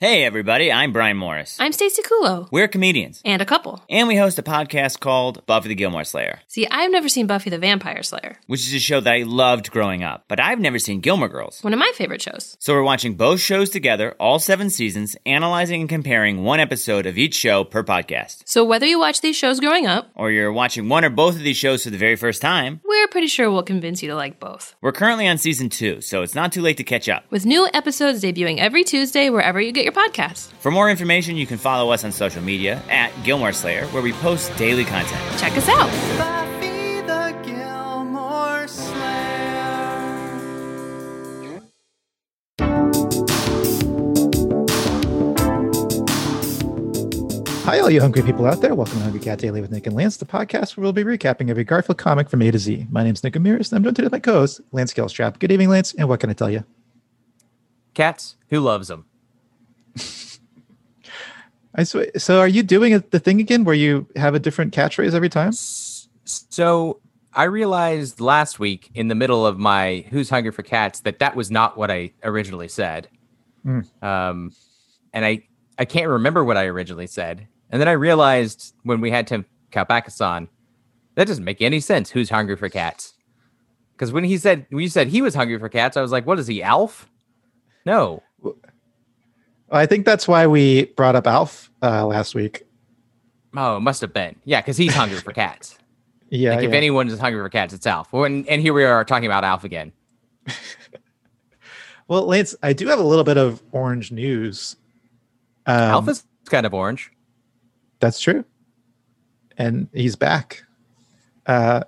Hey, everybody, I'm Brian Morris. I'm Stacey Kulo. We're comedians. And a couple. And we host a podcast called Buffy the Gilmore Slayer. See, I've never seen Buffy the Vampire Slayer, which is a show that I loved growing up, but I've never seen Gilmore Girls, one of my favorite shows. So we're watching both shows together, all seven seasons, analyzing and comparing one episode of each show per podcast. So whether you watch these shows growing up, or you're watching one or both of these shows for the very first time, we're pretty sure we'll convince you to like both. We're currently on season two, so it's not too late to catch up. With new episodes debuting every Tuesday wherever you get your podcasts. For more information, you can follow us on social media at Gilmore Slayer, where we post daily content. Check us out. Buffy the Gilmore Slayer. Hi, all you hungry people out there. Welcome to Hungry Cat Daily with Nick and Lance, the podcast where we'll be recapping every Garfield comic from A to Z. My name's Nick Amiris, and I'm joined today with my co-host, Lance Gilstrap. Good evening, Lance, and what can I tell you? Cats, who loves them? I so are you doing the thing again where you have a different catchphrase every time? So I realized last week in the middle of my "Who's Hungry for Cats" that that was not what I originally said, mm. um, and I I can't remember what I originally said. And then I realized when we had Tim Kalpakis on, that doesn't make any sense. Who's hungry for cats? Because when he said when you said he was hungry for cats, I was like, what is he, Alf? No. I think that's why we brought up Alf uh, last week. Oh, it must have been. Yeah, because he's hungry for cats. yeah. Like yeah. if anyone is hungry for cats, it's Alf. and, and here we are talking about Alf again. well, Lance, I do have a little bit of orange news. Um, Alf is kind of orange. That's true. And he's back. Uh,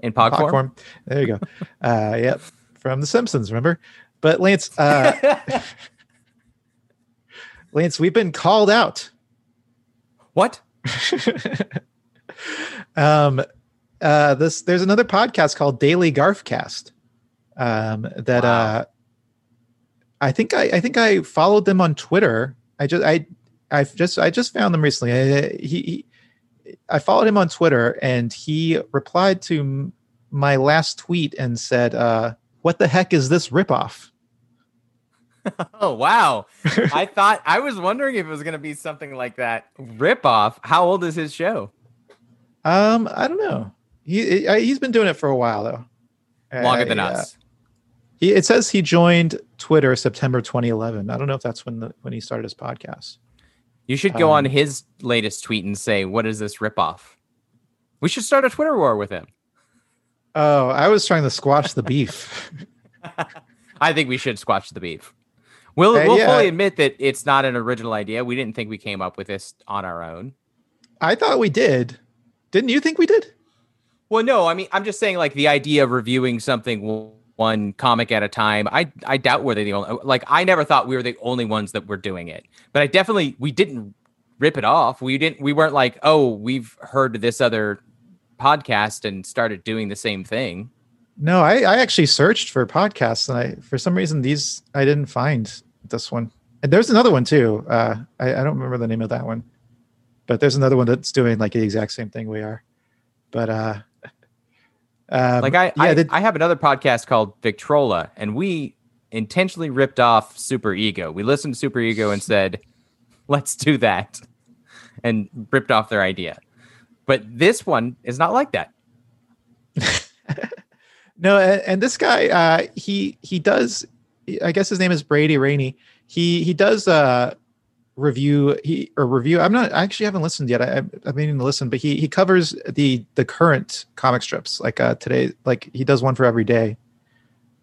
in pog, form? form. There you go. uh, yep. From The Simpsons, remember? But Lance, uh, Lance, we've been called out. What? um, uh, this there's another podcast called Daily Garfcast. Um, that wow. uh, I think I, I think I followed them on Twitter. I just I I just I just found them recently. I, he, he I followed him on Twitter and he replied to my last tweet and said, uh, "What the heck is this ripoff?" oh wow! I thought I was wondering if it was going to be something like that. Rip off. How old is his show? Um, I don't know. He he's been doing it for a while though. Longer than us. he it says he joined Twitter September 2011. I don't know if that's when the when he started his podcast. You should go um, on his latest tweet and say, "What is this ripoff?" We should start a Twitter war with him. Oh, I was trying to squash the beef. I think we should squash the beef. We'll uh, we'll yeah. fully admit that it's not an original idea. We didn't think we came up with this on our own. I thought we did. Didn't you think we did? Well, no. I mean, I'm just saying, like the idea of reviewing something one comic at a time. I I doubt we're the only. Like, I never thought we were the only ones that were doing it. But I definitely we didn't rip it off. We didn't. We weren't like, oh, we've heard this other podcast and started doing the same thing. No, I, I actually searched for podcasts and I for some reason these I didn't find this one. And there's another one too. Uh, I, I don't remember the name of that one, but there's another one that's doing like the exact same thing we are. But uh, um, like I yeah, I, I have another podcast called Victrola, and we intentionally ripped off Superego. We listened to Superego and said, "Let's do that," and ripped off their idea. But this one is not like that. No, and, and this guy, uh, he he does. I guess his name is Brady Rainey. He he does uh, review he or review. I'm not. I actually haven't listened yet. I, I've meaning to listen, but he he covers the the current comic strips. Like uh, today, like he does one for every day.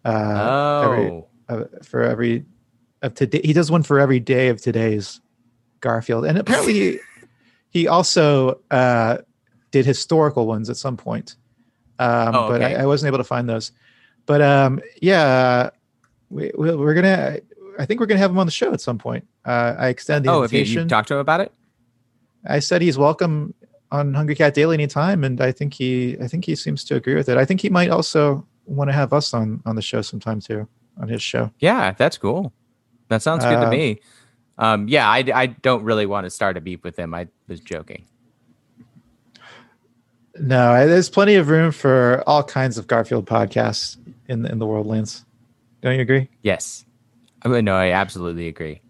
Uh, oh. Every, uh, for every of today, he does one for every day of today's Garfield, and apparently he, he also uh, did historical ones at some point um, oh, okay. but I, I, wasn't able to find those. But um, yeah, we, we're gonna. I think we're gonna have him on the show at some point. Uh, I extend the oh, invitation. Oh, you, you talked to him about it? I said he's welcome on Hungry Cat Daily anytime, and I think he, I think he seems to agree with it. I think he might also want to have us on on the show sometime too, on his show. Yeah, that's cool. That sounds good uh, to me. Um, yeah, I, I don't really want to start a beef with him. I was joking. No, there's plenty of room for all kinds of Garfield podcasts in in the world, Lance. Don't you agree? Yes. I mean, no, I absolutely agree.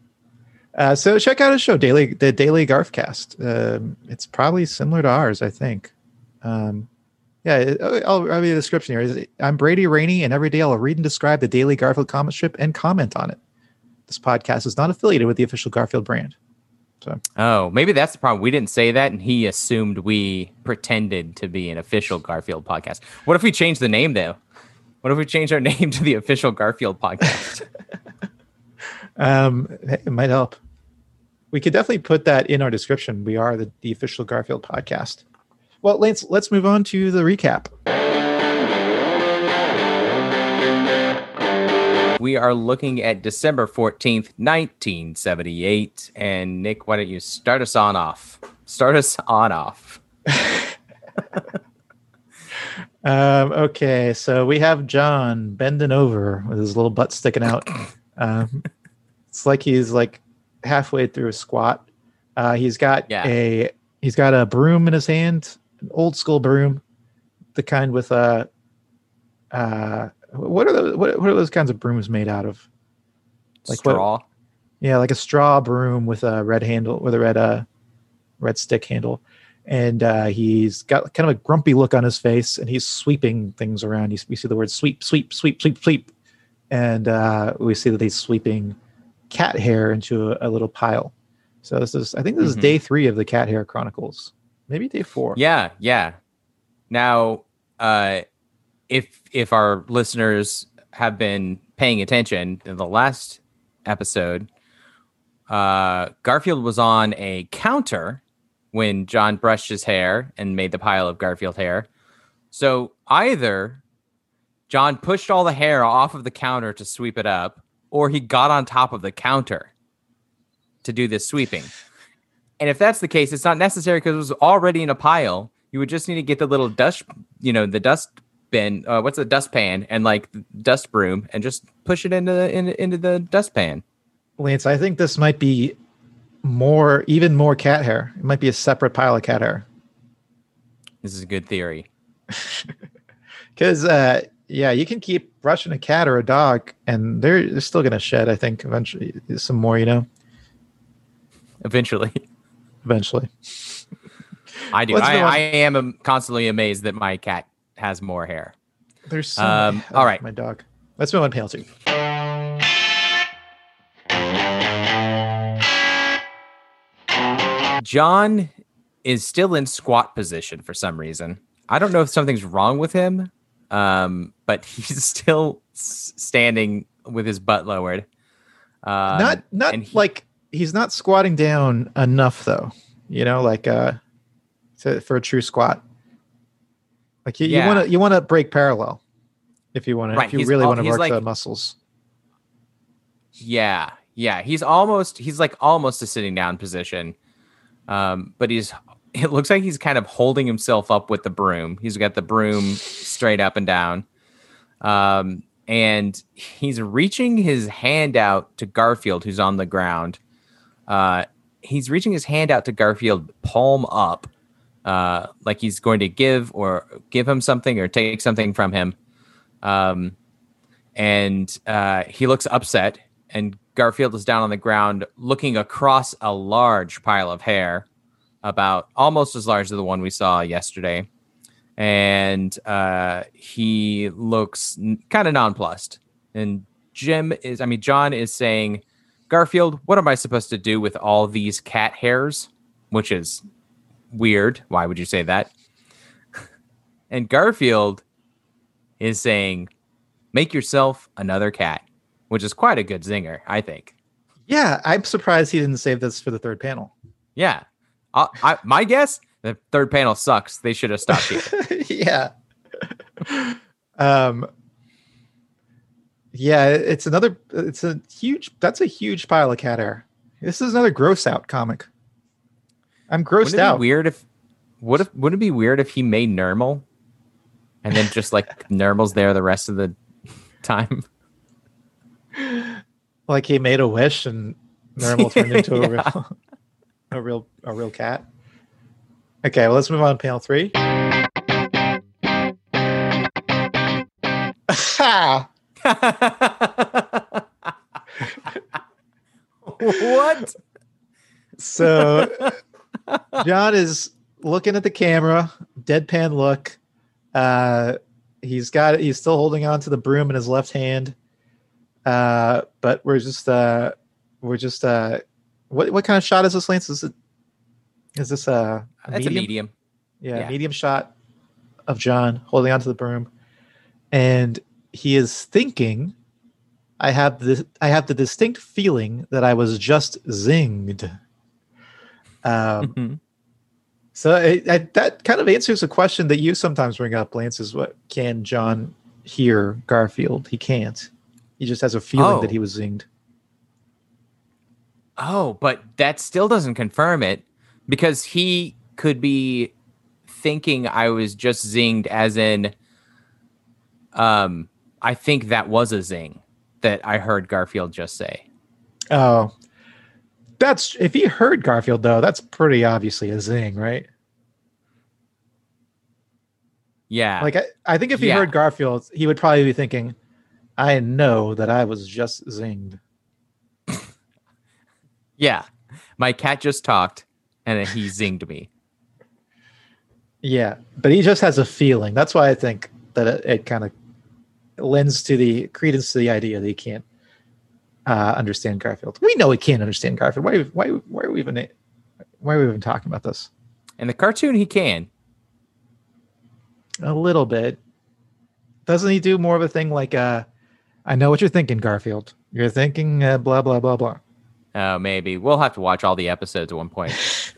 Uh, so check out his show, Daily the Daily Garfcast. Um, it's probably similar to ours, I think. Um, yeah, I'll, I'll read the description here. I'm Brady Rainey, and every day I'll read and describe the Daily Garfield comic strip and comment on it. This podcast is not affiliated with the official Garfield brand. So Oh, maybe that's the problem. We didn't say that, and he assumed we pretended to be an official Garfield podcast. What if we change the name though? What if we change our name to the official Garfield podcast? um, it might help. We could definitely put that in our description. We are the, the official Garfield podcast. Well, Lance, let's move on to the recap. We are looking at December 14th, 1978. And Nick, why don't you start us on off? Start us on off. Um, okay, so we have John bending over with his little butt sticking out. Um, it's like he's like halfway through a squat. Uh, he's got Yeah. a he's got a broom in his hand, an old school broom, the kind with a uh, what are those what, what are those kinds of brooms made out of? Like what- Straw. Yeah, like a straw broom with a red handle with a red uh red stick handle. And uh, he's got kind of a grumpy look on his face, and he's sweeping things around. You, we see the word sweep, sweep, sweep, sweep, sweep, and uh, we see that he's sweeping cat hair into a, a little pile. So this is, I think, this is Mhm. day three of the Cat Hair Chronicles, maybe day four. Yeah, yeah. Now, uh, if if our listeners have been paying attention in the last episode, uh, Garfield was on a counter when John brushed his hair and made the pile of Garfield hair. So either John pushed all the hair off of the counter to sweep it up, or he got on top of the counter to do this sweeping. And if that's the case, it's not necessary because it was already in a pile. You would just need to get the little dust, you know, the dust bin. Uh, what's a dustpan and like dust broom, and just push it into the in, into the dustpan. Lance, I think this might be more, even more cat hair. It might be a separate pile of cat hair. This is a good theory. Because, uh, yeah, you can keep brushing a cat or a dog, and they're, they're still going to shed, I think, eventually. Some more, you know, Eventually, eventually. I do. I. I am constantly amazed that my cat has more hair. There's so Um, many- all right. My dog. Let's move on panel two. John is still in squat position for some reason. I don't know if something's wrong with him, um, but he's still s- standing with his butt lowered. Um, not not he- like he's not squatting down enough though. You know, like uh to, for a true squat. Like you, Yeah. you want to you want to break parallel if you want to if you he's really want to work the muscles. Yeah, yeah. He's almost he's like almost a sitting down position. Um, but he's it looks like he's kind of holding himself up with the broom. He's got the broom straight up and down. Um, and he's reaching his hand out to Garfield, who's on the ground. Uh, he's reaching his hand out to Garfield, palm up, uh, like he's going to give or give him something or take something from him. Um, and uh, he looks upset. And Garfield is down on the ground, looking across a large pile of hair, about almost as large as the one we saw yesterday. And uh, he looks n- kind of nonplussed. And Jim is, I mean, John is saying, Garfield, what am I supposed to do with all these cat hairs? Which is weird. Why would you say that? and Garfield is saying, make yourself another cat, which is quite a good zinger, I think. Yeah, I'm surprised he didn't save this for the third panel. Yeah. I, I, my guess, the third panel sucks. They should have stopped here. yeah. Um yeah, it's another it's a huge that's a huge pile of cat hair. This is another gross out comic. I'm grossed Wouldn't it out. weird if would if would it be weird if he made Nermal and then just like Nermal's there the rest of the time? like he made a wish and Nermal turned into a real a real a real cat. Okay, well let's move on to panel three. What? So John is looking at the camera, deadpan look. Uh, he's got he's still holding on to the broom in his left hand. Uh, but we're just uh, we're just uh, what what kind of shot is this, Lance? Is it is this a, a That's a medium. Yeah, Yeah. medium shot of John holding onto the broom, and he is thinking, "I have the I have the distinct feeling that I was just zinged." Um, Mhm. So I, that kind of answers a question that you sometimes bring up, Lance. Is what can John hear Garfield? He can't. He just has a feeling Oh. that he was zinged. Oh, but that still doesn't confirm it because he could be thinking I was just zinged as in um I think that was a zing that I heard Garfield just say. Oh, that's if he heard Garfield though. That's pretty obviously a zing, right? Yeah. Like I, I think if he Yeah. heard Garfield, he would probably be thinking, "I know that I was just zinged." yeah. My cat just talked and he zinged me. Yeah, but he just has a feeling. That's why I think that it, it kind of lends to the credence to the idea that he can't uh, understand Garfield. We know he can't understand Garfield. Why? Why? Why are we even? Why are we even talking about this? In the cartoon he can. A little bit. Doesn't he do more of a thing like, uh, "I know what you're thinking, Garfield. You're thinking uh, blah blah blah blah." Oh, maybe. We'll have to watch all the episodes at one point.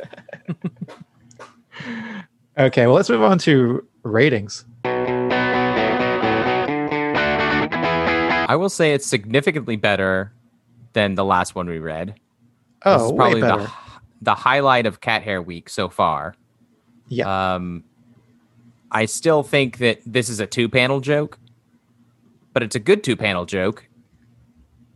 Okay, well, let's move on to ratings. I will say it's significantly better than the last one we read. This Oh, is way probably better. the the highlight of Cat Hair Week so far. yeah. Um, I still think that this is a two panel joke, but it's a good two panel joke.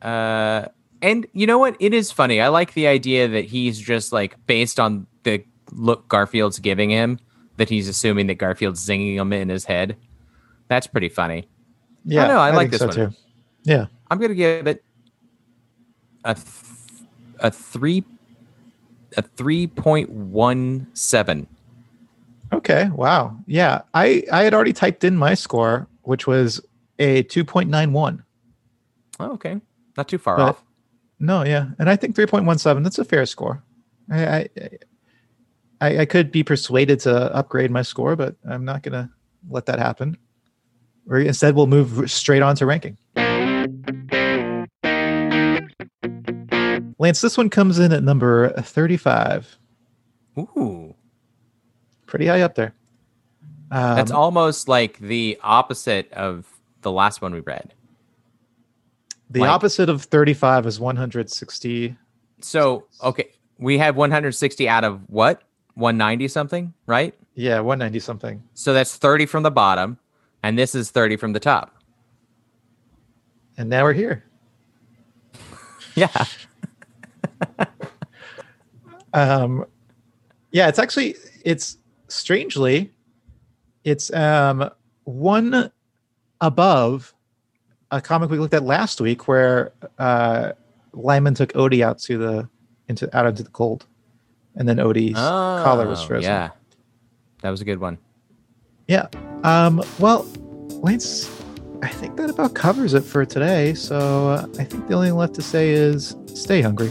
Uh, and you know what? It is funny. I like the idea that he's just like based on the look Garfield's giving him, that he's assuming that Garfield's zinging him in his head. That's pretty funny. yeah, I know, I like think this one. too. Yeah. I'm gonna give it a th- a three a three point one seven. Okay. Wow. Yeah. I I had already typed in my score, which was a two point nine one. Oh, okay, not too far But- off. No, yeah, and I think three point one seven. That's a fair score. I, I I I could be persuaded to upgrade my score, but I'm not gonna let that happen. Or instead, we'll move straight on to ranking. Lance, this one comes in at number thirty-five. Ooh. Pretty high up there. Um, That's almost like the opposite of the last one we read. The like- opposite of 35 is 160. So, okay, we have 160 out of what? 190 something, right? Yeah, 190 something. So that's 30 from the bottom, and this is 30 from the top. And now we're here. Yeah. Um, yeah, it's actually it's strangely it's um one above a comic we looked at last week where uh Lyman took Odie out to the into out into the cold, and then Odie's collar was Oh, frozen. Yeah. That was a good one. Yeah. Um, well, Lance, I think that about covers it for today. So uh, I think the only thing left to say is stay hungry.